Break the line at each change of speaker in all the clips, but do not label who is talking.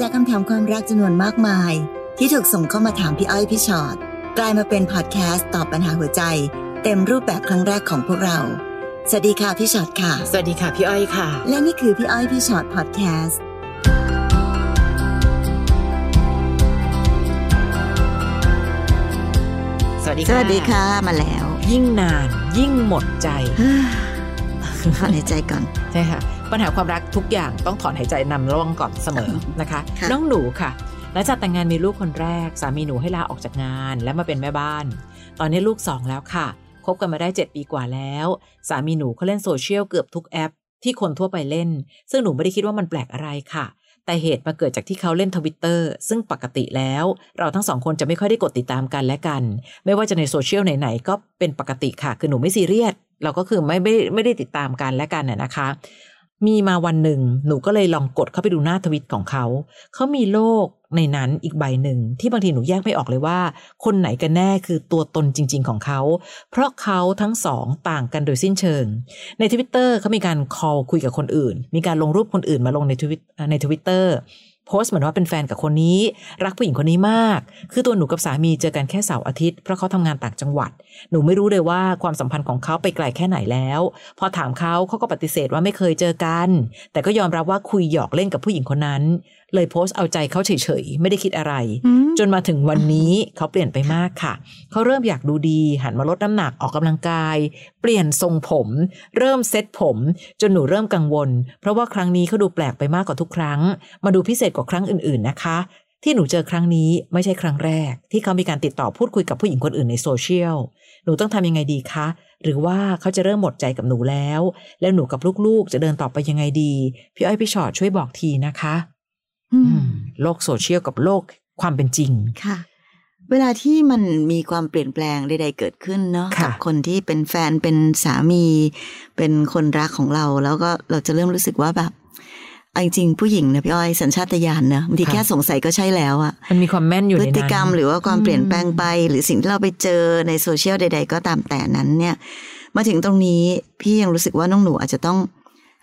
จากคำถามความรักจำนวนมากมาย ที่ถูกส่งเข้ามาถามพี่อ้อยพี่ชอ็อตกลายมาเป็นพอดแคสต์ตอบปัญหาหัวใจ เต็มรูปแบบครั้งแรกของพวกเรา สวัสดีค่ะพี่ชอ็อตค่ะ
สวัสดีค่ะพี่อ้อยค่ะ
และนี่คือพี่อ้อยพี่ชอ็อตพอดแคสต์
สวัสดี
สวัสดีค่ะมาแล้ว
ยิ่งนานยิ่งหมดใจ
ถอนหายใจก่อน
ใช่ค่ะ ปัญหาความรักทุกอย่างต้องถอนหายใจนำร่องก่อนเสมอนะคะ
ค่ะ
น้องหนูค่ะ หลังจากแต่งงานมีลูกคนแรก สามีหนูให้ลาออกจากงาน และมาเป็นแม่บ้าน ตอนนี้ลูกสองแล้วค่ะคบกันมาได้ 7 ปีกว่าแล้ว สามีหนูเขาเล่นโซเชียลเกือบทุกแอป ที่คนทั่วไปเล่น ซึ่งหนูไม่ได้คิดว่ามันแปลกอะไรค่ะ แต่เหตุมาเกิดจากที่เขาเล่นทวิตเตอร์ซึ่งปกติแล้ว เราทั้งสองคนจะไม่ค่อยได้กดติดตามกันและกัน ไม่ว่าจะในโซเชียลไหนๆก็เป็นปกติค่ะ คือหนูไม่ซีเรียสเราก็คือไม่ไม่ไม่ได้ติดตามกันและกันน่ะนะคะ มีมาวันหนึ่ง หนูก็เลยลองกดเข้าไปดูหน้าทวิตของเขา เขามีโลกในนั้นอีกใบหนึ่ง ที่บางทีหนูแยกไม่ออกเลยว่า คนไหนกันแน่คือตัวตนจริง ๆ ของเขา เพราะเขาทั้งสองต่างกันโดยสิ้นเชิง ในทวิตเตอร์เขามีการ call คุยกับคนอื่น มีการลงรูปคนอื่นมาลงในทวิตในทวิตเตอร์ โพสต์เหมือนว่าเป็นแฟนกับคนนี้ รักผู้หญิงคนนี้มาก คือตัวหนูกับสามีเจอกันแค่เสาร์อาทิตย์เพราะเขาทำงานต่างจังหวัด หนูไม่รู้เลยว่าความสัมพันธ์ของเขาไปไกลแค่ไหนแล้ว พอถามเขาเขาก็ปฏิเสธว่าไม่เคยเจอกัน แต่ก็ยอมรับว่าคุยหยอกเล่นกับผู้หญิงคนนั้น เลยโพสต์เอาใจเขาเฉยๆ ไม่ได้คิดอะไร จนมาถึงวันนี้เขาเปลี่ยนไปมากค่ะ เขาเริ่มอยากดูดี หันมาลดน้ำหนักออกกำลังกาย เปลี่ยนทรงผม เริ่มเซ็ตผม จนหนูเริ่มกังวล เพราะว่าครั้งนี้เขาดูแปลกไปมากกว่าทุกครั้ง มาดูพิเศษกว่าครั้งอื่นๆนะคะ ที่หนูเจอครั้งนี้ไม่ใช่ครั้งแรก ที่เขามีการติดต่อพูดคุยกับผู้หญิงคนอื่นในโซเชียลหนูต้องทำยังไงดีคะหรือว่าเขาจะเริ่มหมดใจกับหนูแล้ว แล้วหนูกับลูกๆ จะเดินต่อไปยังไงดี พี่อ้อยพี่ชอตช่วยบอกทีนะคะ
อื
อื
ม
ม โลกโซเชียลกับโลกความเป็นจริง
ค่ะ เวลาที่มันมีความเปลี่ยนแปลงใดๆเกิดขึ้นเนาะ
ค่ะ
กับคนที่เป็นแฟนเป็นสามี เป็นคนรักของเรา แล้วก็เราจะเริ่มรู้สึกว่าแบบเอาจริงๆผู้หญิงนะพี่อ้อยสัญชาตญาณนะบางทีแค่สงสัยก็ใช่แล้วอะ
มันมีความแม่นอยู่
พ
ใน
ฤ
นั้น
ติกรรมหรือว่าความ
อืม
เปลี่ยนแปลงไป หรือสิ่งที่เราไปเจอในโซเชียลใด ๆ ก็ตามแต่นั้นเนี่ย มาถึงตรงนี้พี่ยังรู้สึกว่าน้องหนูอาจจะต้อง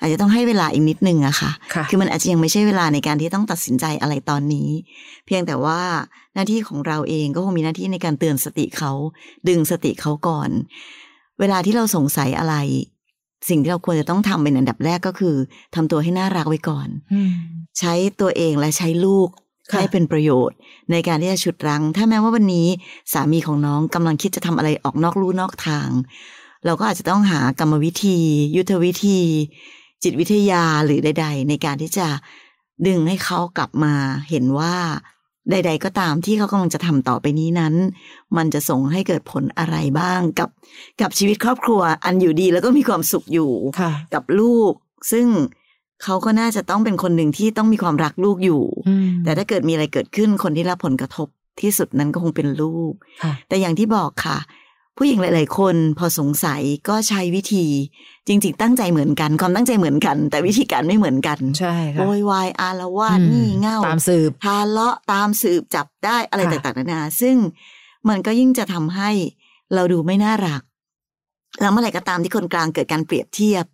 อาจจะต้องให้เวลาอีกนิดนึงอะค่ะ
ค่ะ
คือมันอาจจะยังไม่ใช่เวลาในการที่ต้องตัดสินใจอะไรตอนนี้ เพียงแต่ว่าหน้าที่ของเราเองก็คงมีหน้าที่ในการเตือนสติเขา ดึงสติเขาก่อน เวลาที่เราสงสัยอะไร สิ่งที่เราควรจะต้องทำเป็นอันดับแรกก็คือทำตัวให้น่ารักไว้ก่อน
อืม
ใช้ตัวเองและใช้ลูก
ค่ะ
ให้เป็นประโยชน์ในการที่จะฉุดรั้ง ถ้าแม้ว่าวันนี้สามีของน้องกำลังคิดจะทำอะไรออกนอกลู่นอกทาง เราก็อาจจะต้องหากรรมวิธี ยุทธวิธี จิตวิทยาหรือใด ๆ ในการที่จะดึงให้เขากลับมาเห็นว่าใด ๆ ก็ตามที่เขากำลังจะทำต่อไปนี้นั้น มันจะส่งให้เกิดผลอะไรบ้างกับกับชีวิตครอบครัว อันอยู่ดีแล้วก็มีความสุขอยู่
ค่ะ
กับลูก ซึ่งเขาก็น่าจะต้องเป็นคนหนึ่งที่ต้องมีความรักลูกอยู่
อืม
แต่ถ้าเกิดมีอะไรเกิดขึ้นคนที่รับผลกระทบที่สุดนั้นก็คงเป็นลูก
ค่ะ
แต่อย่างที่บอกค่ะ ผู้หญิงหลาย ๆ คนพอสงสัยก็ใช้วิธี จริง ๆ ตั้งใจเหมือนกัน ความตั้งใจเหมือนกัน แต่วิธีการไม่เหมือนกัน
ใช่ค่ะ
โวยวายอาละวาด
อืม
นี่เง่า
ตามสืบ
ทาเลาะตามสืบจับได้อะไร
ค่ะ
ต่างๆนานาซึ่งมันก็ยิ่งจะทำให้เราดูไม่น่ารัก แล้วเมื่อไหร่ก็ตามที่คนกลางเกิดการเปรียบเทียบ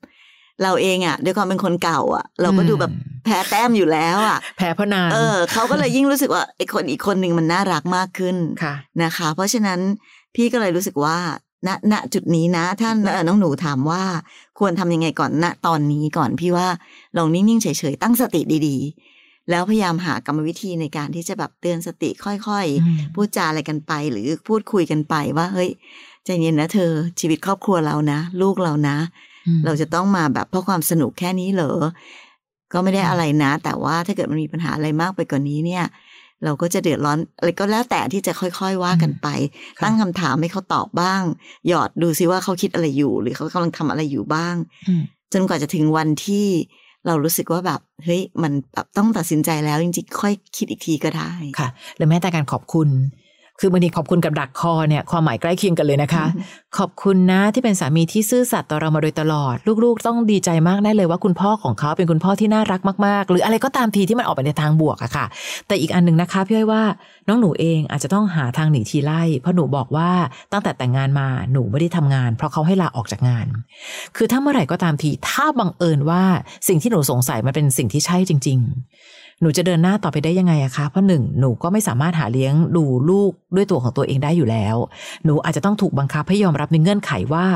เราเองอะ ด้วยความเป็นคนเก่าอะ เราก็ดูแบบแพ้แต้มอยู่แล้วอะ
แพ้เพราะนาน
เออเขาก็เลยยิ่งรู้สึกว่าไอ้คนอีกคนหนึ่งมันน่ารักมากขึ้น
ค่ะ
นะคะ เพราะฉะนั้น พี่ก็เลยรู้สึกว่าณณจุดนี้นะถ้าเอ่อน้องหนูถามว่า ควรทำยังไงก่อนณตอนนี้ก่อนพี่ว่าลองนิ่งๆเฉยๆตั้งสติดีๆ แล้วพยายามหากรรมวิธีในการที่จะแบบเตือนสติค่อย
อืม
ๆพูดจาอะไรกันไป หรือพูดคุยกันไปว่าเฮ้ยใจเย็นนะเธอชีวิตครอบครัวเรานะ ลูกเรานะ
อืม
เราจะต้องมาแบบเพราะความสนุกแค่นี้เหรอก็ไม่ได้อะไรนะ แต่ว่าถ้าเกิดมันมีปัญหาอะไรมากไปกว่านนี้เนี่ย เราก็จะเดือดร้อนอะไรก็แล้วแต่ที่จะค่อยๆว่ากันไป
ค่ะ
ตั้งคำถามให้เขาตอบบ้าง หยอดดูซิว่าเขาคิดอะไรอยู่ หรือเขากำลังทำอะไรอยู่บ้าง
อืม
จนกว่าจะถึงวันที่เรารู้สึกว่าแบบเฮ้ยมันแบบต้องตัดสินใจแล้วจริงๆค่อยคิดอีกทีก็ได้
ค่ะหรือแม้แต่การขอบคุณ คือบางทีขอบคุณกับดักคอเนี่ยความหมายใกล้เคียงกันเลยนะคะ ขอบคุณนะที่เป็นสามีที่ซื่อสัตย์ต่อเรามาโดยตลอด ลูกๆ ต้องดีใจมากได้เลยว่าคุณพ่อของเขาเป็นคุณพ่อที่น่ารักมากๆ หรืออะไรก็ตามทีที่มันออกไปในทางบวกอะค่ะ แต่อีกอันหนึ่งนะคะพี่อ้อยว่าน้องหนูเองอาจจะต้องหาทางหนีทีไล่เพราะหนูบอกว่าตั้งแต่แต่งงานมาหนูไม่ได้ทำงาน เพราะเขาให้ลาออกจากงาน คือถ้าเมื่อไหร่ก็ตามทีถ้าบังเอิญว่าสิ่งที่หนูสงสัยมันเป็นสิ่งที่ใช่จริง ๆ หนูจะเดินหน้าต่อไปได้ยังไงอะคะ เพราะหนึ่งหนูก็ไม่สามารถหาเลี้ยงดูลูกด้วยตัวของตัวเองได้อยู่แล้ว หนูอาจจะต้องถูกบังคับให้ยอมรับในเงื่อนไขว่า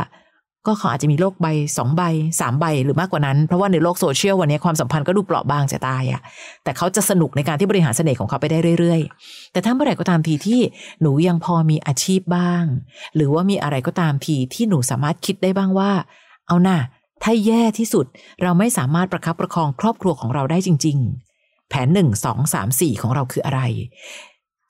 ก็เขาอาจจะมีโรคใบสองใบสามใบหรือมากกว่านั้น เพราะว่าในโลกโซเชียลวันนี้ความสัมพันธ์ก็ดูเปราะบางจะตายอะแต่เขาจะสนุกในการที่บริหารเสน่ห์ของเขาไปได้เรื่อย ๆ แต่ถ้าเมื่อไหร่ก็ตามทีที่หนูยังพอมีอาชีพบ้าง หรือว่ามีอะไรก็ตามทีที่หนูสามารถคิดได้บ้างว่า เอาน่ะถ้าแย่ที่สุดเราไม่สามารถประคับประคองครอบครัวของเราได้จริง ๆ แผนหนึ่งสองสามสี่ของเราคืออะไร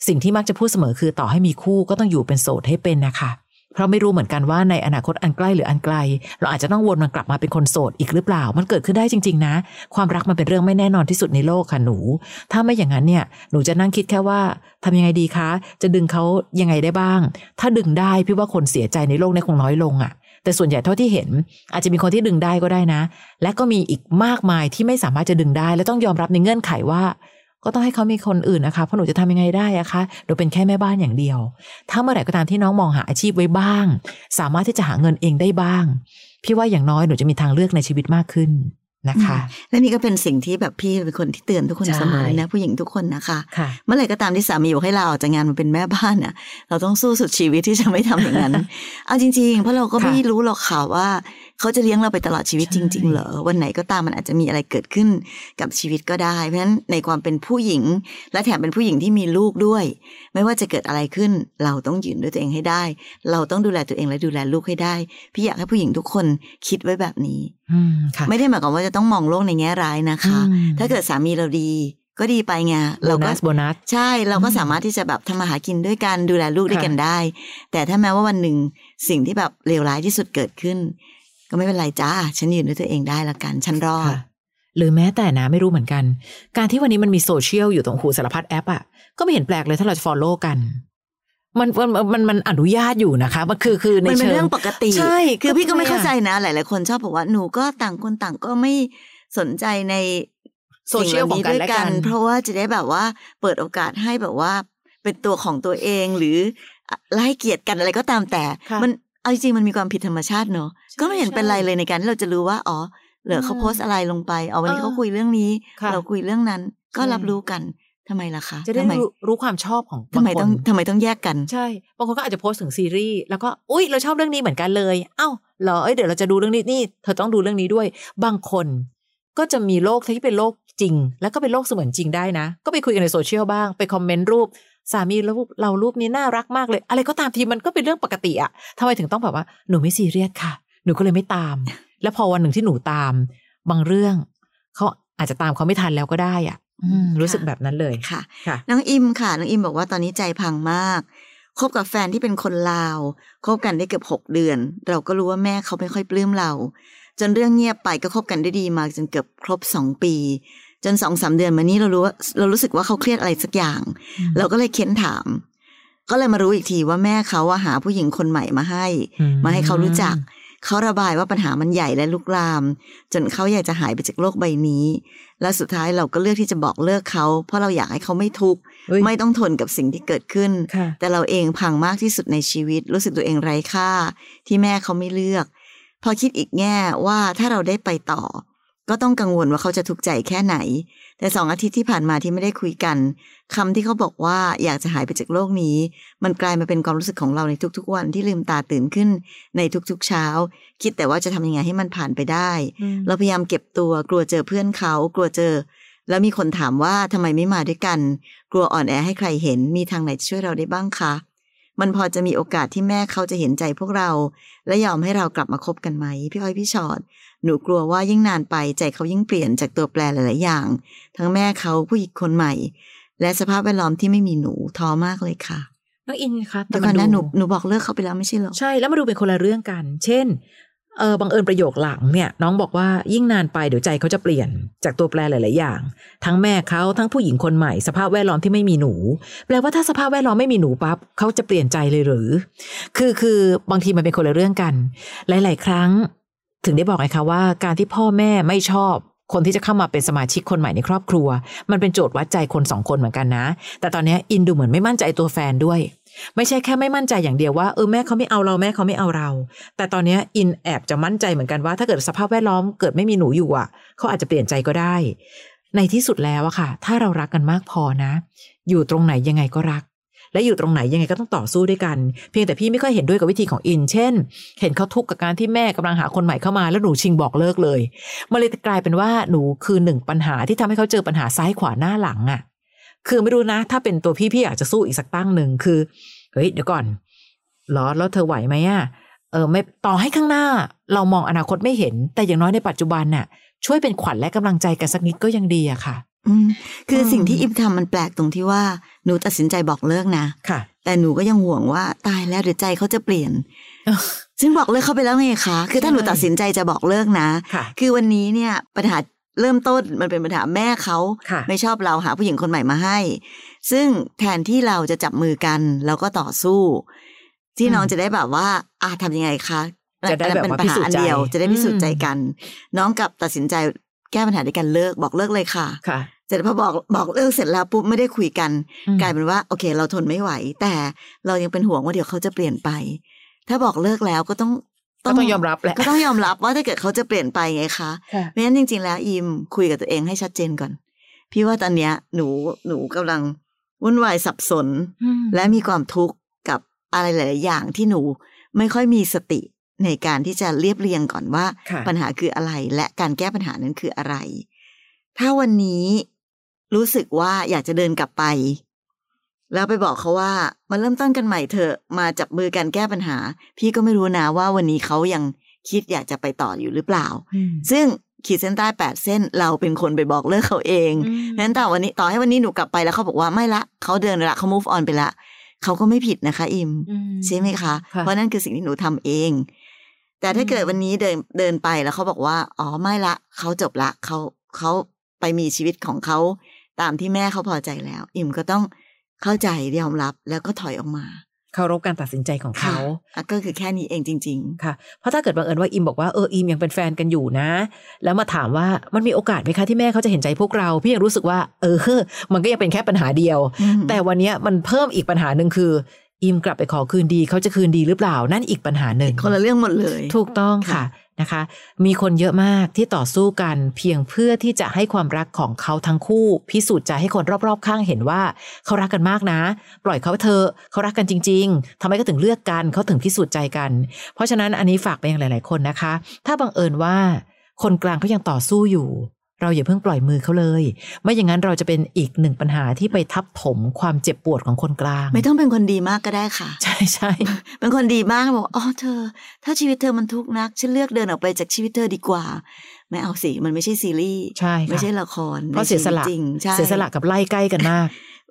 สิ่งที่มักจะพูดเสมอคือต่อให้มีคู่ก็ต้องอยู่เป็นโสดให้เป็นนะคะ เพราะไม่รู้เหมือนกันว่าในอนาคตอันใกล้หรืออันไกล เราอาจจะต้องวนมันกลับมาเป็นคนโสดอีกหรือเปล่า มันเกิดขึ้นได้จริง ๆ นะ ความรักมันเป็นเรื่องไม่แน่นอนที่สุดในโลกค่ะหนู ถ้าไม่อย่างนั้นเนี่ยหนูจะนั่งคิดแค่ว่าทำยังไงดีคะ จะดึงเขายังไงได้บ้าง ถ้าดึงได้พี่ว่าคนเสียใจในโลกนี้คงน้อยลงอะ่ะแต่ส่วนใหญ่เท่าที่เห็น อาจจะมีคนที่ดึงได้ก็ได้นะ และก็มีอีกมากมายที่ไม่สามารถจะดึงได้ และต้องยอมรับในเงื่อนไขว่า ก็ต้องให้เขามีคนอื่นนะคะ เพราะหนูจะทำยังไงได้อะคะหนูเป็นแค่แม่บ้านอย่างเดียว ถ้าเมื่อไหร่ก็ตามที่น้องมองหาอาชีพไว้บ้าง สามารถที่จะหาเงินเองได้บ้าง พี่ว่าอย่างน้อยหนูจะมีทางเลือกในชีวิตมากขึ้นนะคะ
และนี่ก็เป็นสิ่งที่แบบพี่เป็นคนที่เตือนทุกคน
ใช่
เสมอเลยนะผู้หญิงทุกคนนะคะ
ค่ะ
เมื่อไหร่ก็ตามที่สามีบอกให้เราออกจากงานมาเป็นแม่บ้านเนี่ยเราต้องสู้สุดชีวิตที่จะไม่ทำอย่างนั้น เอาจริง ๆ เพราะเราก็
ค่ะ
ไม่รู้หรอกค่ะว่า เขาจะเลี้ยงเราไปตลอดชีวิต
ใช่
จริง ๆ เหรอ วันไหนก็ตามมันอาจจะมีอะไรเกิดขึ้นกับชีวิตก็ได้ เพราะฉะนั้นในความเป็นผู้หญิง และแถมเป็นผู้หญิงที่มีลูกด้วย ไม่ว่าจะเกิดอะไรขึ้น เราต้องยืนด้วยตัวเองให้ได้ เราต้องดูแลตัวเองและดูแลลูกให้ได้ พี่อยากให้ผู้หญิงทุกคนคิดไว้แบบนี้
อืมค่ะ
ไม่ได้หมายความว่าจะต้องมองโลกในแง่ร้ายนะคะ
อืม
ถ้าเกิดสามีเราดีก็ดีไปไง
โบ
เราก็
นัสโบนัส
ใช่เราก็
อืม
สามารถที่จะแบบทำมาหากินด้วยกันดูแลลูกด้วย
ค่ะ
กันได้ แต่ถ้าแม้ว่าวันหนึ่งสิ่งที่แบบเลวร้ายที่สุดเกิดขึ้น ก็ไม่เป็นไรจ้าฉันยืนด้วยตัวเองได้ละกันฉันรอด
ค่ะหรือแม้แต่นะไม่รู้เหมือนกัน การที่วันนี้มันมีโซเชียลอยู่ตรงหูสารพัดแอปอะก็ไม่เห็นแปลกเลยถ้าเราจะ follow กันมันมันมันมันอนุญาตอยู่นะคะ มันคือคือใน
มันเป็น
เชิง
เรื่องปกติ
ใช่
คือพี่ก็ไม่
ทำไมอะ
เข้าใจนะ หลาย ๆ คนชอบบอกว่าหนูก็ต่างคนต่างก็ไม่สนใจใน
โซเชียลของกันและกัน
เพราะว่าจะได้แบบว่าเปิดโอกาสให้แบบว่า เป็นตัวของตัวเองหรือไล่เกียรติกันอะไรก็ตามแต่
ค่ะ
มันเอาจริงๆมันมีความผิดธรรมชาติเนอะ
ใช่
ก็ไม่เห็นเป็นไรเลยในการที่เราจะรู้ว่า อ๋อเหลือเขา
อืม
โพสต์อะไรลงไปเอาวันนี้
เออ
เขาคุยเรื่องนี้
ค่ะ
เราคุยเรื่องนั้น ก็
ใช่
รับรู้กันทำไมล่ะคะ
จะได้
ทำไม
รู้รู้ความชอบของ
ทำไม
บางคน
ต้องทำไมต้องแยกกัน
ใช่บางคนก็อาจจะโพสต์ถึงซีรีส์แล้วก็อุ้ยเราชอบเรื่องนี้เหมือนกันเลย เอ้าเหรอเอ้ยเดี๋ยวเราจะดูเรื่องนี้นี่ เธอต้องดูเรื่องนี้ด้วย บางคน ก็จะมีโลกที่เป็นโลกจริง แล้วก็เป็นโลกเสมือนจริงได้นะ ก็ไปคุยกันในโซเชียลบ้างไปคอมเมนต์รูปสามีแล้วเรารูปนี้น่ารักมากเลย อะไรก็ตามทีมันก็เป็นเรื่องปกติอะทำไมถึงต้องแบบว่าหนูไม่ซีเรียสค่ะ หนูก็เลยไม่ตาม แล้วพอวันหนึ่งที่หนูตาม บางเรื่องเขาอาจจะตามเขาไม่ทันแล้วก็ได้อะอืมรู้สึกแบบนั้นเลย
ค่ะ
ค่ะ
น้องอิมค่ะ น้องอิมบอกว่าตอนนี้ใจพังมากคบกับแฟนที่เป็นคนลาวคบกันได้เกือบหกเดือน เราก็รู้ว่าแม่เขาไม่ค่อยปลื้มเรา จนเรื่องเงียบไปก็คบกันได้ดีมาจนเกือบครบสองปี จนสองสามเดือนมานี้เรารู้ว่าเรารู้สึกว่าเขาเครียดอะไรสักอย่าง เราก็เลยเค้นถาม ก็เลยมารู้อีกทีว่าแม่เขาว่าหาผู้หญิงคนใหม่มาให้
อืม
มาให้เขารู้จัก เขาระบายว่าปัญหามันใหญ่และลุกลาม จนเขาอยากจะหายไปจากโลกใบนี้ และสุดท้ายเราก็เลือกที่จะบอกเลิกเขา เพราะเราอยากให้เขาไม่ทุกข์
เฮ้ย
ไม่ต้องทนกับสิ่งที่เกิดขึ้น
ค่ะ
แต่เราเองพังมากที่สุดในชีวิต รู้สึกตัวเองไร้ค่า ที่แม่เขาไม่เลือก พอคิดอีกแง่ว่าถ้าเราได้ไปต่อ ก็ต้องกังวลว่าเขาจะทุกข์ใจแค่ไหน แต่สองอาทิตย์ที่ผ่านมาที่ไม่ได้คุยกันคำที่เขาบอกว่าอยากจะหายไปจากโลกนี้ มันกลายมาเป็นความรู้สึกของเราในทุกๆวันที่ลืมตาตื่นขึ้นในทุกๆเช้า คิดแต่ว่าจะทำยังไงให้มันผ่านไปได้ เราพยายามเก็บตัวกลัวเจอเพื่อนเขา กลัวเจอ แล้วมีคนถามว่าทำไมไม่มาด้วยกัน กลัวอ่อนแอให้ใครเห็นมีทางไหนจะช่วยเราได้บ้างคะมันพอจะมีโอกาสที่แม่เขาจะเห็นใจพวกเรา และยอมให้เรากลับมาคบกันไหม พี่อ้อยพี่ชอ็อต หนูกลัวว่ายิ่งนานไปใจเขายิ่งเปลี่ยนจากตัวแปรหลาย ๆ อย่าง ทั้งแม่เขาผู้หญิงคนใหม่ และสภาพแวดล้อมที่ไม่มีหนูท้อมากเลยค่ะ
น้องอินคะ
เดี๋ยวก่อนนะหนูหนูบอกเลิกเขาไปแล้วไม่ใช่เหรอ
ใช่แล้วมาดูเป็นคนละเรื่องกัน เช่นเออบังเอิญประโยคหลังเนี่ย น้องบอกว่ายิ่งนานไปเดี๋ยวใจเขาจะเปลี่ยนจากตัวแปรหลาย ๆ อย่าง ทั้งแม่เขาทั้งผู้หญิงคนใหม่ สภาพแวดล้อมที่ไม่มีหนู แปลว่าถ้าสภาพแวดล้อมไม่มีหนูปั๊บเขาจะเปลี่ยนใจเลยหรือ คือคือบางทีมันเป็นคนละเรื่องกัน หลาย ๆ ครั้ง ถึงได้บอกไงคะว่าการที่พ่อแม่ไม่ชอบคนที่จะเข้ามาเป็นสมาชิกคนใหม่ในครอบครัว มันเป็นโจทย์วัดใจคนสองคนเหมือนกันนะ แต่ตอนนี้อินดูเหมือนไม่มั่นใจตัวแฟนด้วย ไม่ใช่แค่ไม่มั่นใจอย่างเดียวว่าเออแม่เขาไม่เอาเราแม่เขาไม่เอาเรา แต่ตอนนี้อินแอบจะมั่นใจเหมือนกันว่าถ้าเกิดสภาพแวดล้อมเกิดไม่มีหนูอยู่อะเขาอาจจะเปลี่ยนใจก็ได้ ในที่สุดแล้วอะค่ะ ถ้าเรารักกันมากพอนะ อยู่ตรงไหนยังไงก็รัก และอยู่ตรงไหนยังไงก็ต้องต่อสู้ด้วยกัน เพียงแต่พี่ไม่ค่อยเห็นด้วยกับวิธีของอิน เช่น เห็นเขาทุกข์กับการที่แม่กำลังหาคนใหม่เข้ามาแล้วหนูชิงบอกเลิกเลยมันเลยกลายเป็นว่าหนูคือหนึ่งปัญหาที่ทำให้เขาเจอปัญหาซ้ายขวาหน้าหลังอะคือไม่รู้นะ ถ้าเป็นตัวพี่พี่อยากจะสู้อีกสักตั้งหนึ่งคือเฮ้ยเดี๋ยวก่อนหรอแล้วเธอไหวไหมอะเออไม่ต่อให้ข้างหน้า เรามองอนาคตไม่เห็น แต่อย่างน้อยในปัจจุบันน่ะ ช่วยเป็นขวัญและกำลังใจกันสักนิดก็ยังดีอะค่ะ
คืออ
ม
สิ่งที่อิมทำมันแปลกตรงที่ว่าหนูตัดสินใจบอกเลิกนะ
ค่ะ
แต่หนูก็ยังห่วงว่าตายแล้วเดี๋ยวใจเขาจะเปลี่ยนซึ่งบอกเลิกเขาไปแล้วไงคะคือถ้าหนู
ใช่
ตัดสินใจจะบอกเลิกนะ
ค่ะ
คือวันนี้เนี่ยปัญหาเริ่มต้นมันเป็นปัญหาแม่เขา
ค่ะ
ไม่ชอบเราหาผู้หญิงคนใหม่มาให้ ซึ่งแทนที่เราจะจับมือกันเราก็ต่อสู้ ที่น้อง
อืม
จะได้แบบว่าอ่าทำยังไงคะ
จะได้แบบ
เป็น
ว่า
ปัญ
พิ
หา
สูจน์
อันเดียว
ใจ
จะได้พิสูจน์ใจ
อืม
กัน น้องกลับตัดสินใจแก้ปัญหาด้วยกันเลิกบอกเลิกเลยค่ะ
ค่ะ
เสร็จพอบอกบอกเลิกเสร็จแล้วปุ๊บไม่ได้คุยกัน
อืม
กลายเป็นว่า โอเค เราทนไม่ไหว แต่เรายังเป็นห่วงว่าเดี๋ยวเขาจะเปลี่ยนไป ถ้าบอกเลิกแล้วก็ต้อง
ก็ต้องยอมรับแหละ
ก็ต้องยอมรับว่าถ้าเกิดเขาจะเปลี่ยนไปไงคะ
ค่ะ
เพราะฉะนั้นจริง ๆ แล้วอิมคุยกับตัวเองให้ชัดเจนก่อน พี่ว่าตอนเนี้ย หนูหนูกำลังวุ่นวายสับสน
อืม
และมีความทุกข์กับอะไรหลาย ๆ อย่างที่หนูไม่ค่อยมีสติในการที่จะเรียบเรียงก่อนว่า
ค่ะ
ปัญหาคืออะไร และการแก้ปัญหานั้นคืออะไร ถ้าวันนี้ รู้สึกว่าอยากจะเดินกลับไป แล้วไปบอกเขาว่ามาเริ่มต้นกันใหม่เถอะมาจับมือกันแก้ปัญหา พี่ก็ไม่รู้นะว่าวันนี้เขายังคิดอยากจะไปต่ออยู่หรือเปล่า
อืม
ซึ่งขีดเส้นใต้แปดเส้นเราเป็นคนไปบอกเลิกเขาเอง
อืม
นั้นแต่วันนี้ต่อให้วันนี้หนูกลับไปแล้วเขาบอกว่าไม่ละเขาเดินละเขา move on ไปละเขาก็ไม่ผิดนะคะ อิม
อืม
ใช่ไหมคะ
ค่ะ
เพราะนั่นคือสิ่งที่หนูทำเอง แต่ถ้า
อืม
เกิดวันนี้เดินเดินไปแล้วเขาบอกว่า อ๋อไม่ละเขาจบละเขาเขาไปมีชีวิตของเขา ตามที่แม่เขาพอใจแล้ว อิมก็ต้องเข้าใจยอมรับแล้วก็ถอยออกมา
เคารพการตัดสินใจของเขา
อะก็คือแค่นี้เองจริง
ค่ะ เพราะถ้าเกิดบังเอิญว่าอิมบอกว่าเอออิมยังเป็นแฟนกันอยู่นะ แล้วมาถามว่ามันมีโอกาสไหมคะที่แม่เขาจะเห็นใจพวกเรา พี่ยังรู้สึกว่า เออ มันก็ยังเป็นแค่ปัญหาเดียว
อืม
แต่วันเนี้ยมันเพิ่มอีกปัญหาหนึ่งคือ อิมกลับไปขอคืนดีเขาจะคืนดีหรือเปล่านั่นอีกปัญหาหนึ่ง
ๆคนละเรื่องหมดเลย
ถูกต้องค่ะ
ค่ะ
นะคะ มีคนเยอะมากที่ต่อสู้กันเพียงเพื่อที่จะให้ความรักของเขาทั้งคู่ พิสูจน์ใจให้คนรอบๆ ข้างเห็นว่าเขารักกันมากนะ ปล่อยเขาเถอะเขารักกันจริง ๆทำไมก็ถึงเลือกกันเขาถึงพิสูจน์ใจกัน เพราะฉะนั้นอันนี้ฝากไปยังหลาย ๆ คนนะคะ ถ้าบังเอิญว่าคนกลางเขายังต่อสู้อยู่ เราอย่าเพิ่งปล่อยมือเขาเลย ไม่อย่างนั้นเราจะเป็นอีกหนึ่งปัญหาที่ไปทับถมความเจ็บปวดของคนกลาง
ไม่ต้องเป็นคนดีมากก็ได้ค่ะ
ใช่ใช่
เป็นคนดีมากบอกอ๋อเธอ ถ้าชีวิตเธอมันทุกข์นัก ฉันเลือกเดินออกไปจากชีวิตเธอดีกว่า ไม่เอาสิมันไม่ใช่ซีรีส์
ใช่ค่ะ
ไม่ใช่ละคร
เพราะเสียสละ
ในชีวิตจริงใช่
เสียสละกับไล่ใกล้กันมาก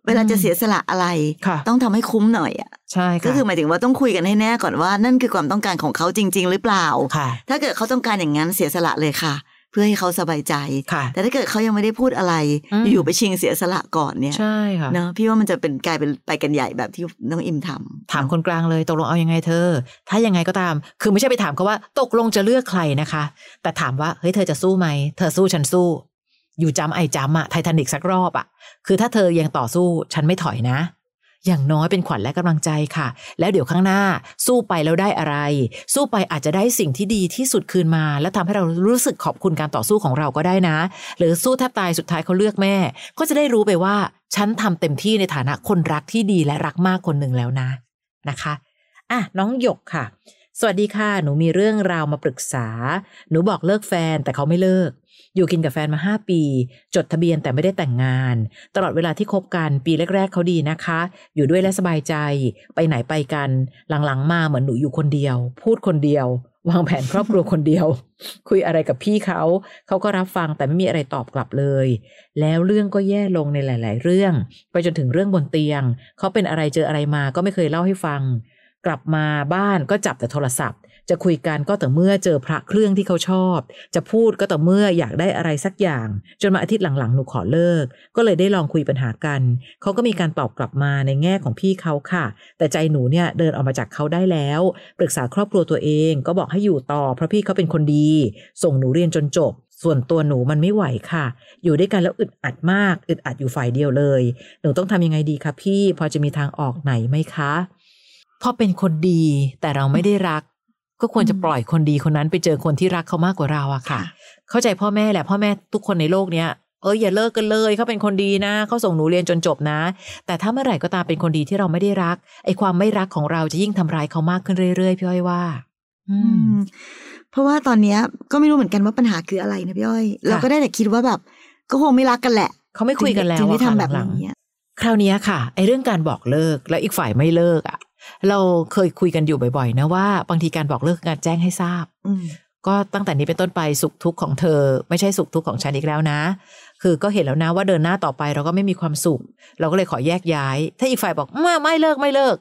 เวลาจะเสียสละอะไร
ค่ะ
ต้องทำให้คุ้มหน่อยอะ
ใช่ค่ะ
ก็คือหมายถึงว่าต้องคุยกันให้แน่ก่อนว่านั่นคือความต้องการของเขาจริง ๆ หรือเปล่า
ค่ะ
ถ้าเกิดเขาต้องการอย่างนั้นเสียสละเลยค่ะ เพื่อให้เขาสบายใจ
ค่ะ
แต่ถ้าเกิดเขายังไม่ได้พูดอะไร
อืม
อยู่ไปชิงเสียสละก่อนเนี่ย
ใช่ค่ะ
เนาะพี่ว่ามันจะเป็นกลายเป็นไปกันใหญ่แบบที่น้องอิมทำ
ถามคนกลางเลยตกลงเอายังไงเธอ ถ้ายังไงก็ตาม คือไม่ใช่ไปถามเขาว่าตกลงจะเลือกใครนะคะ แต่ถามว่าเฮ้ยเธอจะสู้ไหม เธอสู้ฉันสู้ อยู่จำไอจำอะไททานิกสักรอบอะคือถ้าเธอยังต่อสู้ฉันไม่ถอยนะ อย่างน้อยเป็นขวัญและกำลังใจค่ะ แล้วเดี๋ยวข้างหน้าสู้ไปแล้วได้อะไร สู้ไปอาจจะได้สิ่งที่ดีที่สุดคืนมา และทำให้เรารู้สึกขอบคุณการต่อสู้ของเราก็ได้นะ หรือสู้แทบตายสุดท้ายเขาเลือกแม่ ก็จะได้รู้ไปว่า ฉันทำเต็มที่ในฐานะคนรักที่ดีและรักมากคนหนึ่งแล้วนะนะคะอะน้องหยกค่ะ สวัสดีค่ะ หนูมีเรื่องราวมาปรึกษา หนูบอกเลิกแฟนแต่เขาไม่เลิก อยู่กินกับแฟนมาห้าปี จดทะเบียนแต่ไม่ได้แต่งงาน ตลอดเวลาที่คบกันปีแรก ๆเขาดีนะคะ อยู่ด้วยและสบายใจ ไปไหนไปกัน หลังๆ มาเหมือนหนูอยู่คนเดียว พูดคนเดียว วางแผนครอบครัวคนเดียว คุยอะไรกับพี่เขา เขาก็รับฟังแต่ไม่มีอะไรตอบกลับเลย แล้วเรื่องก็แย่ลงในหลาย ๆ เรื่อง ไปจนถึงเรื่องบนเตียง เขาเป็นอะไรเจออะไรมาก็ไม่เคยเล่าให้ฟัง กลับมาบ้านก็จับแต่โทรศัพท์ จะคุยกันก็แต่เมื่อเจอพระเครื่องที่เขาชอบ จะพูดก็แต่เมื่ออยากได้อะไรสักอย่าง จนมาอาทิตย์หลังๆหนูขอเลิก ก็เลยได้ลองคุยปัญหากัน เขาก็มีการตอบกลับมาในแง่ของพี่เขาค่ะ แต่ใจหนูเนี่ยเดินออกมาจากเขาได้แล้ว ปรึกษาครอบครัวตัวเองก็บอกให้อยู่ต่อ เพราะพี่เขาเป็นคนดี ส่งหนูเรียนจนจบส่วนตัวหนูมันไม่ไหวค่ะ อยู่ด้วยกันแล้วอึดอัดมาก อึดอัดอยู่ฝ่ายเดียวเลย หนูต้องทำยังไงดีคะพี่ พอจะมีทางออกไหนไหมคะ พอเป็นคนดีแต่เราไม่ได้รัก ก็ควรจะปล่อยคนดีคนนั้นไปเจอคนที่รักเขามากกว่าเราอะค่ะ เข้าใจพ่อแม่แหละพ่อแม่ทุกคนในโลกเนี้ยเอออย่าเลิกกันเลยเขาเป็นคนดีนะเขาส่งหนูเรียนจนจบนะ แต่ถ้าเมื่อไหร่ก็ตามเป็นคนดีที่เราไม่ได้รักไอ้ความไม่รักของเราจะยิ่งทำร้ายเขามากขึ้นเรื่อยๆพี่อ้อยว่า อืม
เพราะว่าตอนเนี้ยก็ไม่รู้เหมือนกันว่าปัญหาคืออะไรนะพี่อ้อย เราก็ได้แต่คิดว่าแบบ ก็คงไม่รักกันแหละ
เขาไม่คุยกันแล้ว
ถึงได้
อะค่ะ
ทำแบบ
หลังๆ
นี้อะ
คราวเนี้ยค่ะไอ้เรื่องการบอกเลิกแล้วอีกฝ่ายไม่เลิกอะ เราเคยคุยกันอยู่บ่อยๆ นะว่าบางทีการบอกเลิกคือการแจ้งให้ทราบ
อืม
ก็ตั้งแต่นี้เป็นต้นไปสุขทุกข์ของเธอ ไม่ใช่สุขทุกข์ของฉันอีกแล้วนะ คือก็เห็นแล้วนะว่าเดินหน้าต่อไปเราก็ไม่มีความสุข เราก็เลยขอแยกย้าย ถ้าอีกฝ่ายบอกไม่ไม่เลิกไม่เลิก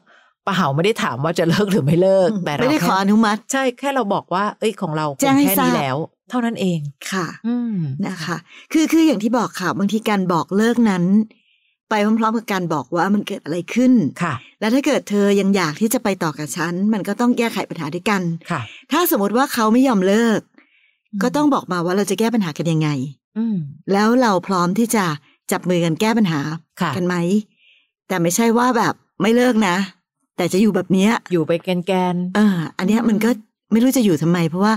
ป้าเหาไม่ได้ถามว่าจะเลิกหรือไม่เลิก แต่เรา
ไม่ได้ขอ
แค่
อนุมัติ
ใช่แค่เราบอกว่า เอ้ยของเรา
แจ้งให้
แค่
ทรา
นี้
บ
แล้ว เท่านั้นเอง
ค่ะ
อืม
นะคะ คือคืออย่างที่บอกค่ะบางทีการบอกเลิกนั้น ไปพร้อมๆกับการบอกว่ามันเกิดอะไรขึ้น
ค่ะ
แล้วถ้าเกิดเธอยังอยากที่จะไปต่อกับฉัน มันก็ต้องแก้ไขปัญหาด้วยกัน
ค่ะ
ถ้าสมมติว่าเขาไม่ยอมเลิก
อืม
ก็ต้องบอกมาว่าเราจะแก้ปัญหากันยังไง
อืม
แล้วเราพร้อมที่จะจับมือกันแก้ปัญหา
ค่ะ
กันไหม แต่ไม่ใช่ว่าแบบไม่เลิกนะ แต่จะอยู่แบบเนี้ย
อยู่ไปแกน
เออ อันเนี้ยมันก็ไม่รู้จะอยู่ทำไม เพราะว่า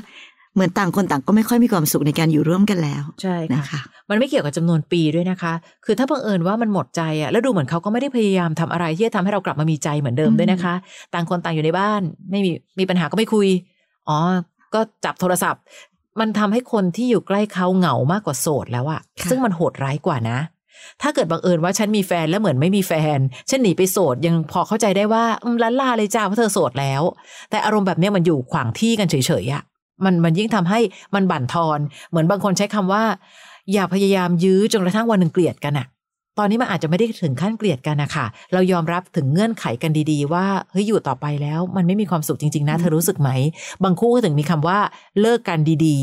เหมือนต่างคนต่างก็ไม่ค่อยมีความสุขในการอยู่ร่วมกันแล้ว
ๆใช่
นะ
ค่ะ
คะ
มันไม่เกี่ยวกับจำนวนปีด้วยนะคะ คือถ้าบังเอิญว่ามันหมดใจอะแล้วดูเหมือนเขาก็ไม่ได้พยายามทำอะไรที่จะทำให้เรากลับมามีใจเหมือนเดิมด้วยนะคะ ต่างคนต่างอยู่ในบ้าน ไม่มีมีปัญหาก็ไม่คุย อ๋อ ก็จับโทรศัพท์ มันทำให้คนที่อยู่ใกล้เขาเหงามากกว่าโสดแล้วอะ
ค่ะ
ซึ่งมันโหดร้ายกว่านะถ้าเกิดบังเอิญว่าฉันมีแฟนแล้วเหมือนไม่มีแฟน ฉันหนีไปโสดยังพอเข้าใจได้ว่าอืมลันลาเลยจ้าเพราะเธอโสดแล้ว แต่อารมณ์แบบเนี้ยมันอยู่ขวางที่กันเฉยๆอะ มันมันยิ่งทำให้มันบั่นทอน เหมือนบางคนใช้คำว่า อย่าพยายามยื้อจนกระทั่งวันหนึ่งเกลียดกันอะตอนนี้มันอาจจะไม่ได้ถึงขั้นเกลียดกันนะคะเรายอมรับถึงเงื่อนไขกันดีๆ ว่าเฮ้ยอยู่ต่อไปแล้ว มันไม่มีความสุขจริงๆนะเธอรู้สึกไหม บางคู่ก็ถึงมีคำว่าเลิกกันดี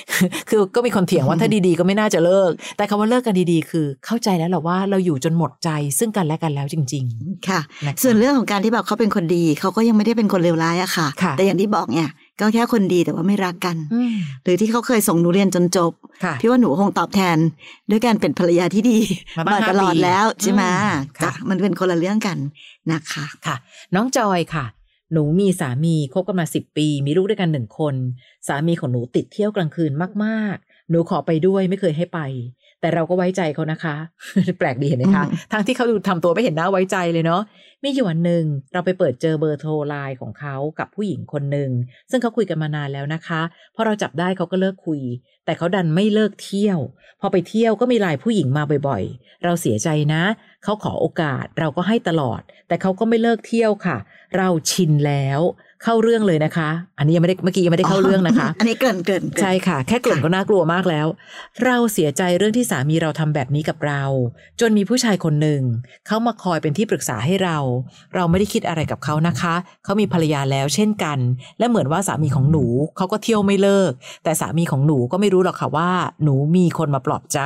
ๆ คือก็มีคนเถียงว่าถ้าดีๆ ก็ไม่น่าจะเลิก แต่คำว่าเลิกกันดีๆ คือ เข้าใจแล้วแหละว่าเราอยู่จนหมดใจซึ่งกันและกันแล้วจริง
ค่ะ
ๆนะคะ
ส่วนเรื่องของการที่แบบเขาเป็นคนดีเขาก็ยังไม่ได้เป็นคนเลวร้ายอะค่ะ
ค่ะ
แต่อย่างที่บอกเนี่ย ก็แค่คนดีแต่ว่าไม่รักกัน
อืม
หรือที่เขาเคยส่งหนูเรียนจนจบ
ค่ะ
พี่ว่าหนูคงตอบแทน ด้วยการเป็นภรรยาที่ดี
มาบ้าง
ตลอด
ห้าปี
แล้วใช่ไหม
อืมค่ะ
จ้ะมันเป็นคนละเรื่องกันนะคะ
ค่ะ น้องจอยค่ะ หนูมีสามีคบกันมาสิบปี มีลูกด้วยกันหนึ่งคน สามีของหนูติดเที่ยวกลางคืนมากๆ หนูขอไปด้วยไม่เคยให้ไป แต่เราก็ไว้ใจเขานะคะ แปลกดีเห็นไหมคะ
อืม
ทั้งที่เขาดูทำตัวไม่เห็นหน้าไว้ใจเลยเนาะมีอยู่วันหนึ่งเราไปเปิดเจอเบอร์โทรไลน์ของเขากับผู้หญิงคนหนึ่งซึ่งเขาคุยกันมานานแล้วนะคะพอเราจับได้เขาก็เลิกคุย แต่เขาดันไม่เลิกเที่ยว พอไปเที่ยวก็มีไลน์ผู้หญิงมาบ่อยๆ เราเสียใจนะ เขาขอโอกาสเราก็ให้ตลอด แต่เขาก็ไม่เลิกเที่ยวค่ะ เราชินแล้ว เข้าเรื่องเลยนะคะ อันนี้ยังไม่ได้เมื่อกี้ยังไม่ได้เข้าเรื่องนะคะ
อันนี้เกรินเกรินเกริ่น
ใช่ค่ะ แค่กลิ่นก็น่ากลัวมากแล้ว เราเสียใจเรื่องที่สามีเราทำแบบนี้กับเรา จนมีผู้ชายคนหนึ่งเขามาคอยเป็นที่ปรึกษาให้เรา เราไม่ได้คิดอะไรกับเขานะคะเขามีภรรยาแล้วเช่นกัน และเหมือนว่าสามีของหนูเขาก็เที่ยวไม่เลิก แต่สามีของหนูก็ไม่รู้หรอกค่ะว่า หนูมีคนมาปลอบใจ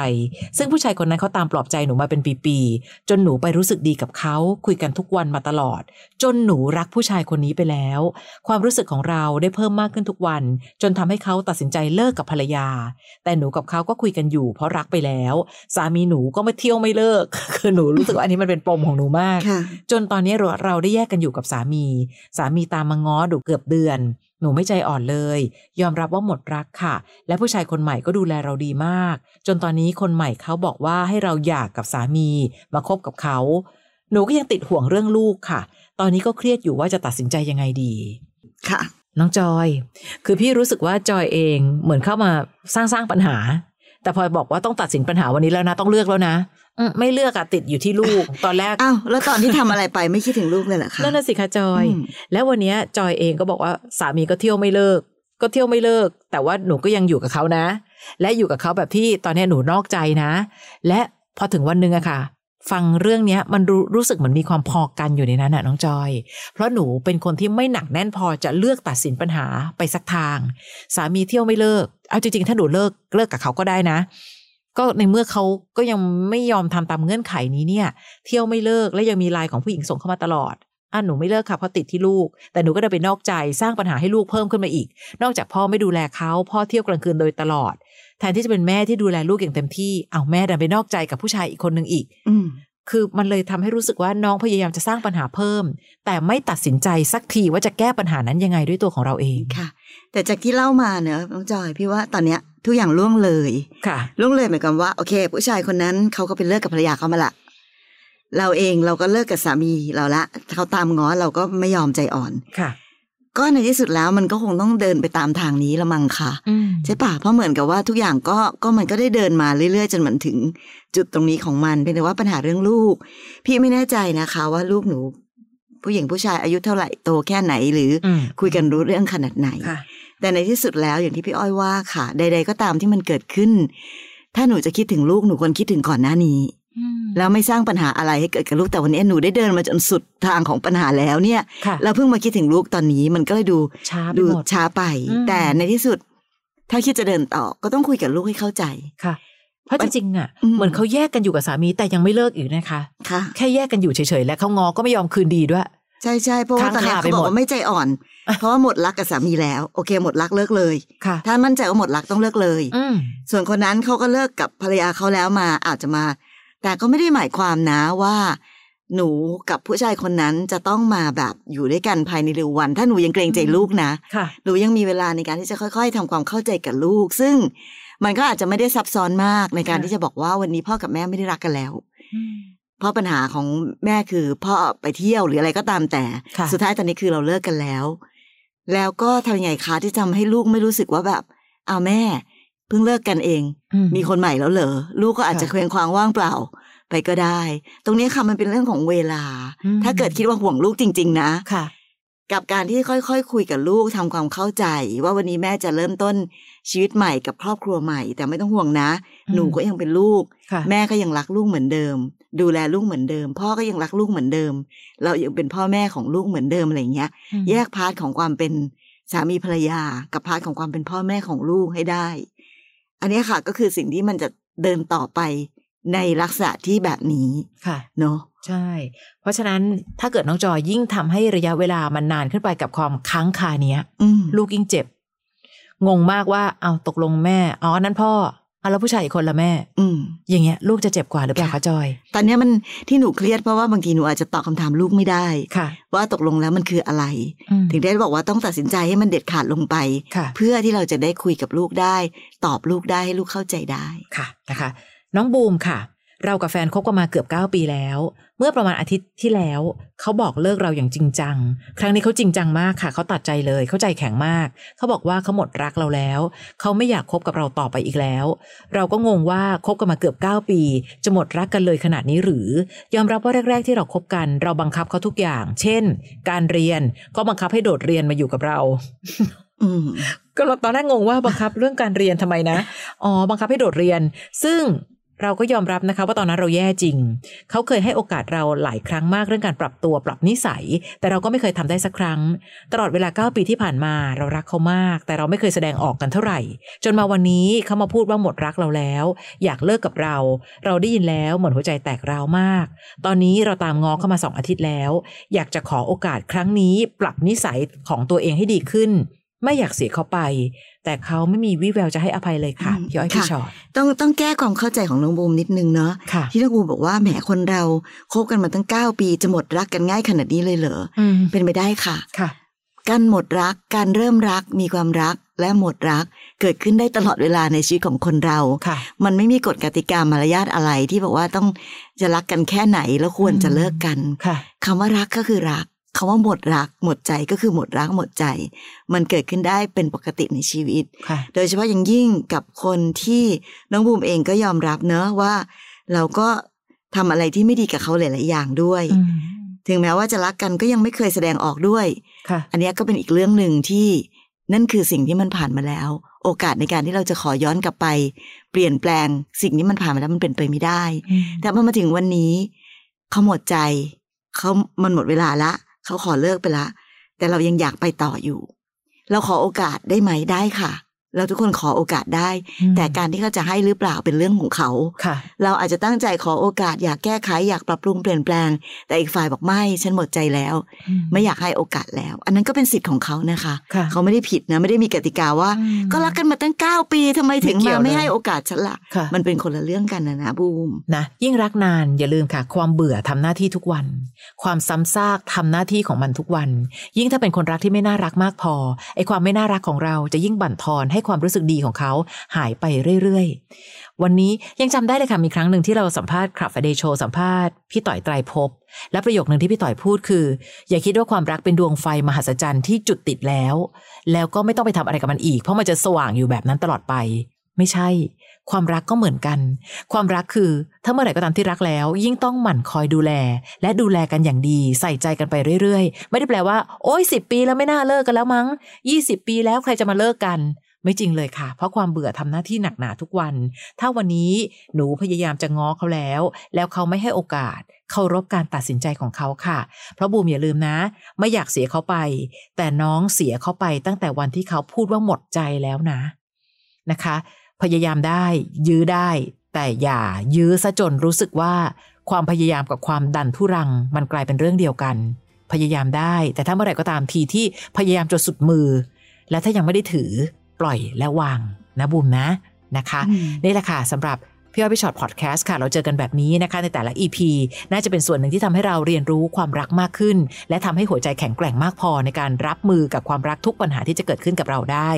ซึ่งผู้ชายคนนั้นเขาตามปลอบใจหนูมาเป็นปีๆจนหนูไปรู้สึกดีกับเขาคุยกันทุกวันมาตลอด จนหนูรักผู้ชายคนนี้ไปแล้วความรู้สึกของเราได้เพิ่มมากขึ้นทุกวัน จนทำให้เขาตัดสินใจเลิกกับภรรยา แต่หนูกับเขาก็คุยกันอยู่ เพราะรักไปแล้ว สามีหนูก็ไม่เที่ยวไม่เลิก คือหนูรู้สึกว่าอันนี้มันเป็นปมของหนูมาก
ค่ะ
จนตอนนี้เราเราได้แยกกันอยู่กับสามี สามีตามมาง้อดูเกือบเดือน หนูไม่ใจอ่อนเลย ยอมรับว่าหมดรักค่ะ และผู้ชายคนใหม่ก็ดูแลเราดีมาก จนตอนนี้คนใหม่เขาบอกว่าให้เราหย่ากกับสามี มาคบกับเขา หนูก็ยังติดห่วงเรื่องลูกค่ะ ตอนนี้ก็เครียดอยู่ว่าจะตัดสินใจยังไงดี
ค่ะ
น้องจอย คือพี่รู้สึกว่าจอยเองเหมือนเข้ามาสร้างสร้างปัญหา แต่พอบอกว่าต้องตัดสินปัญหาวันนี้แล้วนะ ต้องเลือกแล้วนะอืมไม่เลือกอะติดอยู่ที่ลูกตอนแรก
อ้าวแล้วตอนที่ทำอะไรไปไม่คิดถึงลูกเลยเหรอคะ
นั่นน่ะสิคะจอย
อืม
แล้ววันเนี้ยจอยเองก็บอกว่าสามีก็เที่ยวไม่เลิก ก็เที่ยวไม่เลิก แต่ว่าหนูก็ยังอยู่กับเขานะ และอยู่กับเขาแบบที่ตอนเนี้ยหนูนอกใจนะ และพอถึงวันหนึ่งอะค่ะ ฟังเรื่องเนี้ยมันรู้รู้สึกเหมือนมีความพอกันอยู่ในนั้นอะน้องจอย เพราะหนูเป็นคนที่ไม่หนักแน่นพอจะเลือกตัดสินปัญหาไปสักทาง สามีเที่ยวไม่เลิก เอาจริงๆ ถ้าหนูเลิกเลิกกับเขาก็ได้นะ ก็ในเมื่อเขาก็ยังไม่ยอมทำตามเงื่อนไขนี้เนี่ย เที่ยวไม่เลิกและยังมีไลน์ของผู้หญิงส่งเข้ามาตลอดอะหนูไม่เลิกค่ะเพราะติดที่ลูก แต่หนูก็เดินไปนอกใจสร้างปัญหาให้ลูกเพิ่มขึ้นมาอีก นอกจากพ่อไม่ดูแลเขาพ่อเที่ยวกลางคืนโดยตลอด แทนที่จะเป็นแม่ที่ดูแลลูกอย่างเต็มที่เอาแม่ดันไปนอกใจกับผู้ชายอีกคนหนึ่งอีก
อืม
คือมันเลยทำให้รู้สึกว่าน้องพยายามจะสร้างปัญหาเพิ่ม แต่ไม่ตัดสินใจสักทีว่าจะแก้ปัญหานั้นยังไงด้วยตัวของเราเอง
ค่ะ แต่จากที่เล่ามาเนอะน้องจอยพี่ว่าตอนเนี้ยทุกอย่างล่วงเลย
ค่ะ
ล่วงเลยหมายความว่าโอเค ผู้ชายคนนั้นเขาก็เป็นเลิกกับภรรยาเขามาละเราเองเราก็เลิกกับสามีเราละเขาตามง้อเราก็ไม่ยอมใจอ่อน
ค่ะ
ก็ในที่สุดแล้วมันก็คงต้องเดินไปตามทางนี้ละมังค่ะ
อืม
ใช่ปะเพราะเหมือนกับว่าทุกอย่างก็ก็มันก็ได้เดินมาเรื่อยๆ จนมันถึงจุดตรงนี้ของมันเป็นแต่ว่าปัญหาเรื่องลูก พี่ไม่แน่ใจนะคะ ว่าลูกหนู ผู้หญิงผู้ชายอายุเท่าไหร่โตแค่ไหนหรืออ
ม
คุยกันรู้เรื่องขนาดไหน
ค่ะ
แต่ในที่สุดแล้วอย่างที่พี่อ้อยว่าค่ะ ใด ๆ ก็ตามที่มันเกิดขึ้น ถ้าหนูจะคิดถึงลูกหนูควรคิดถึงก่อนหน้านี้ แล้วไม่สร้างปัญหาอะไรให้เกิดกับลูกแต่วันนี้หนูได้เดินมาจนสุดทางของปัญหาแล้วเนี่ย
ค่ะ
เราเพิ่งมาคิดถึงลูกตอนนี้มันก็เลยดู
ช้าไป
ดู
หมด
ช้าไป
อืม
แต่ในที่สุด ถ้าคิดจะเดินต่อก็ต้องคุยกับลูกให้เข้าใจ
ค่ะ เพราะจริงๆอะ
อืม
เหมือนเขาแยกกันอยู่กับสามีแต่ยังไม่เลิกอีกนะคะ
ค่ะ
แค่แยกกันอยู่เฉยๆและเขางอก็ไม่ยอมคืนดีด้วย
ใช่ใช่เพราะว่า
ค้าง
ตอนนี้
คาไป
เขาบอ
หม
ก
ด
ว่าไม่ใจอ่อน เพราะว่าหมดรักกับสามีแล้ว โอเคหมดรักเลิกเลย
ค่ะ
ถ้ามั่นใจว่าหมดรักต้องเลิกเลย
อืม
ส่วนคนนั้นเขาก็เลิกกับภรรยาเขาแล้วมาอาจจะมา แต่ก็ไม่ได้หมายความนะว่า หนูกับผู้ชายคนนั้นจะต้องมาแบบอยู่ด้วยกันภายในเร็ววัน ถ้าหนูยังเกรงใจลูกนะ
ค่ะ
หนูยังมีเวลาในการที่จะค่อย ๆทำความเข้าใจกับลูก ซึ่งมันก็อาจจะไม่ได้ซับซ้อนมากในการ
ค่ะ
ที่จะบอกว่าวันนี้พ่อกับแม่ไม่ได้รักกันแล้วเพราะปัญหาของแม่คือพ่อไปเที่ยวหรืออะไรก็ตามแต่
ค่ะ
สุดท้ายตอนนี้คือเราเลิกกันแล้ว แล้วก็ทำยังไงคะที่ทำให้ลูกไม่รู้สึกว่าแบบเอาวแม่ เพิ่งเลิกกันเอง
อื
มีคนใหม่แล้วเหรอ ลูกก็อาจจะ
ค่ะ
เคว้งคว้างว่างเปล่า ไปก็ได้ ตรงนี้ค่ะมันเป็นเรื่องของเวลา
อืม
ถ้าเกิดคิดว่าห่วงลูกจริง ๆ นะ
ค่ะ
กับการที่ค่อยๆคุยกับลูกทำความเข้าใจ ว่าวันนี้แม่จะเริ่มต้นชีวิตใหม่กับครอบครัวใหม่ แต่ไม่ต้องห่วงนะ
อืม
หนูก็ยังเป็นลูก
ค่ะ
แม่ก็ยังรักลูกเหมือนเดิม ดูแลลูกเหมือนเดิม พ่อก็ยังรักลูกเหมือนเดิม เรายังเป็นพ่อแม่ของลูกเหมือนเดิมอะไรอย่างเงี้ย
อืม
แยก part ของความเป็นสามีภรรยากับ part ของความเป็นพ่อแม่ของลูกให้ได้ อันนี้ค่ะก็คือสิ่งที่มันจะเดินต่อไปในลักษณะที่แบบนี้
ค่ะ
เนาะ
ใช่ เพราะฉะนั้นถ้าเกิดน้องจอยยิ่งทำให้ระยะเวลามันนานขึ้นไปกับความค้างคาเนี้ย
อืม
ลูกยิ่งเจ็บ งงมากว่าเอาตกลงแม่อ๋อนั่นพ่อ เอาแล้วผู้ชายอีกคนละแม่
อืม
อย่างเงี้ย ลูกจะเจ็บกว่าหรือเปล่าคะจอย
ตอนเนี้ยมันที่หนูเครียดเพราะว่าบางทีหนูอาจจะตอบคำถามลูกไม่ได้
ค่ะ
ว่าตกลงแล้วมันคืออะไร
อืม
ถึงได้บอกว่าต้องตัดสินใจให้มันเด็ดขาดลงไป
ค่ะ
เพื่อที่เราจะได้คุยกับลูกได้ ตอบลูกได้ให้ลูกเข้าใจได้
ค่ะนะคะ น้องบูมค่ะ เรากับแฟนคบกันมาเกือบ 9 ปีแล้ว เมื่อประมาณอาทิตย์ที่แล้ว เขาบอกเลิกเราอย่างจริงจัง ครั้งนี้เขาจริงจังมากค่ะ เขาตัดใจเลย เขาใจแข็งมาก เขาบอกว่าเขาหมดรักเราแล้ว เขาไม่อยากคบกับเราต่อไปอีกแล้ว เราก็งงว่าคบกันมาเกือบ 9 ปี จะหมดรักกันเลยขนาดนี้หรือ ยอมรับว่าแรก ๆ ที่เราคบกัน เราบังคับเขาทุกอย่าง เช่น การเรียน ก็บังคับให้โดดเรียนมาอยู่กับเรา
อืม
ก็เราตอนแรกงงว่าบังคับเรื่องการเรียนทำไมนะ อ๋อ บังคับให้โดดเรียน ซึ่ง เราก็ยอมรับนะคะว่าตอนนั้นเราแย่จริง เขาเคยให้โอกาสเราหลายครั้งมากเรื่องการปรับตัวปรับนิสัย แต่เราก็ไม่เคยทำได้สักครั้ง ตลอดเวลา 9 ปีที่ผ่านมาเรารักเขามาก แต่เราไม่เคยแสดงออกกันเท่าไหร่ จนมาวันนี้เขามาพูดว่าหมดรักเราแล้ว อยากเลิกกับเรา เราได้ยินแล้วเหมือนหัวใจแตกราวมาก ตอนนี้เราตามง้อเข้ามาสองอาทิตย์แล้ว อยากจะขอโอกาสครั้งนี้ปรับนิสัยของตัวเองให้ดีขึ้นไม่อยากเสียเขาไป แต่เขาไม่มีวี่แววจะให้อภัยเลยค่ะ
อืม
พี่อ้อยพี่
ค่ะ
ชอต
ต้องต้องแก้ความเข้าใจของน้องบูมนิดนึงเนาะ
ค่ะ
ที่น้องบูมบอกว่าแหมคนเราคบกันมาตั้งเก้าปีจะหมดรักกันง่ายขนาดนี้เลยเหรอ
อืม
เป็นไปได้ค่ะ
ค่ะ
การหมดรักการเริ่มรักมีความรักและหมดรักเกิดขึ้นได้ตลอดเวลาในชีวิตของคนเรา
ค่ะ
มันไม่มีกฎกติกามารยาทอะไรที่บอกว่าต้องจะรักกันแค่ไหนแล้วควรจะเลิกกัน
ค่ะ
คำว่ารักก็คือรัก คำว่าหมดรักหมดใจก็คือหมดรักหมดใจ มันเกิดขึ้นได้เป็นปกติในชีวิต
ค่ะ
โดยเฉพาะอย่างยิ่งกับคนที่น้องบูมเองก็ยอมรับเนอะว่า เราก็ทำอะไรที่ไม่ดีกับเขาหลาย ๆ อย่างด้วย
อืม
ถึงแม้ว่าจะรักกันก็ยังไม่เคยแสดงออกด้วย
ค่ะ
อันเนี้ยก็เป็นอีกเรื่องหนึ่งที่นั่นคือสิ่งที่มันผ่านมาแล้ว โอกาสในการที่เราจะขอย้อนกลับไป เปลี่ยนแปลงสิ่งที่มันผ่านมาแล้วมันเป็นไปไม่ได้
อืม
แต่พอมาถึงวันนี้เขาหมดใจเขามันหมดเวลาละ เขาขอเลิกไปละ แต่เรายังอยากไปต่ออยู่ เราขอโอกาสได้ไหมได้ค่ะ เราทุกคนขอโอกาสได้ แต่การที่เขาจะให้หรือเปล่าเป็นเรื่องของเขา
ค่ะ
เราอาจจะตั้งใจขอโอกาสอยากแก้ไขอยากปรับปรุงเปลี่ยนแปลง แต่อีกฝ่ายบอกไม่ฉันหมดใจแล้ว ไม่อยากให้โอกาสแล้ว อันนั้นก็เป็นสิทธิ์ของเขานะคะ
ค่ะ
เขาไม่ได้ผิดนะไม่ได้มีกติกาว่า
อืม
ก็รักกันมาตั้งเก้าปีทำไมถึง
ไม่เกี่
มา
ยว
ไม่
เลย
ให้โอกาสฉันละ
ค่ะ
มันเป็นคนละเรื่องกันนะนะบูม
นะยิ่งรักนานอย่าลืมค่ะ ความเบื่อทำหน้าที่ทุกวัน ความซ้ำซากทำหน้าที่ของมันทุกวัน ยิ่งถ้าเป็นคนรักที่ไม่น่ารักมากพอไอ้ความไม่น่ารักของเราจะยิ่งบั่นทอนให้ให้ความรู้สึกดีของเขาหายไปเรื่อยๆ วันนี้ยังจำได้เลยค่ะมีครั้งหนึ่งที่เราสัมภาษณ์คลับฟเดโชสัมภาษณ์พี่ต่อยไตรภพและประโยคหนึ่งที่พี่ต่อยพูดคือ อย่าคิดว่าความรักเป็นดวงไฟมหัศจรรย์ที่จุดติดแล้ว แล้วก็ไม่ต้องไปทำอะไรกับมันอีก เพราะมันจะสว่างอยู่แบบนั้นตลอดไป ไม่ใช่ ความรักก็เหมือนกัน ความรักคือ ถ้าเมื่อไหร่ก็ตามที่รักแล้ว ยิ่งต้องหมั่นคอยดูแล และดูแลกันอย่างดี ใส่ใจกันไปเรื่อยๆ ไม่ได้แปลว่า โอ้ยสิปีแล้วไม่น่าเลิกกันแล้วมั้งยี่สิบปีแล้วใครจะมาเลิกกัน ไม่จริงเลยค่ะ เพราะความเบื่อทำหน้าที่หนักหนาทุกวัน ถ้าวันนี้หนูพยายามจะง้อเขาแล้ว แล้วเขาไม่ให้โอกาสเคารพการตัดสินใจของเขาค่ะ เพราะบูมอย่าลืมนะ ไม่อยากเสียเขาไป แต่น้องเสียเขาไปตั้งแต่วันที่เขาพูดว่าหมดใจแล้วนะนะคะ พยายามได้ ยื้อได้ แต่อย่ายื้อซะจนรู้สึกว่า ความพยายามกับความดันทุรัง มันกลายเป็นเรื่องเดียวกัน พยายามได้ แต่ถ้าเมื่อไหร่ก็ตามทีที่พยายามจนสุดมือ และถ้ายังไม่ได้ถือ ปล่อยและวางนะบูมนะนะคะ
อืม
นี่แหละค่ะสำหรับ พี่อ้อยพี่ช็อตพอดแคสต์ค่ะ เราเจอกันแบบนี้นะคะ ในแต่ละ EP น่าจะเป็นส่วนหนึ่งที่ทำให้เราเรียนรู้ความรักมากขึ้น และทำให้หัวใจแข็งแกร่งมากพอในการรับมือกับความรักทุกปัญหาที่จะเกิดขึ้นกับเราได้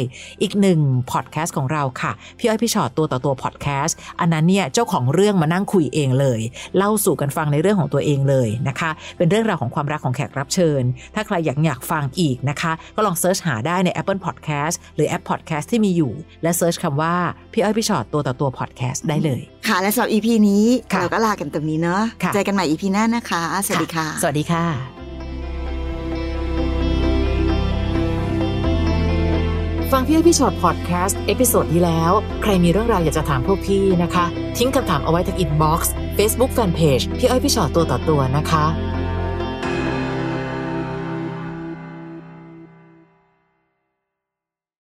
อีกหนึ่งพอดแคสต์ของเราค่ะ พี่อ้อยพี่ฉอดตัวต่อตัวพอดแคสต์อันนั้นเนี่ยเจ้าของเรื่องมานั่งคุยเองเลย เล่าสู่กันฟังในเรื่องของตัวเองเลยนะคะ เป็นเรื่องราวของความรักของแขกรับเชิญ ถ้าใครอยากอยากฟังอีกนะคะ ก็ลอง search หาได้ใน Apple Podcast หรือแอป Podcast ที่มีอยู่ และ search คำว่าพี่อ้อยพี่ฉอดตัวต่อตัวพอดแคสต์ได้เลย
ค่ะ และสำหรับ EP นี้
ค่ะ
เราก็ลากันตรงนี้เนาะ
ค่ะ
เจอกันใหม่ EP หน้านะคะ สวัสดีค่ะ
สวัสดีค่ะฟังพี่อ้อยพี่ฉอดพอดแคสต์ episode ที่แล้ว ใครมีเรื่องราวอยากจะถามพวกพี่นะคะ ทิ้งคำถามเอาไว้ที่ inbox เฟซบุ๊กแฟนเพจพี่อ้อยพี่ฉอดตัวต่อตัวนะคะ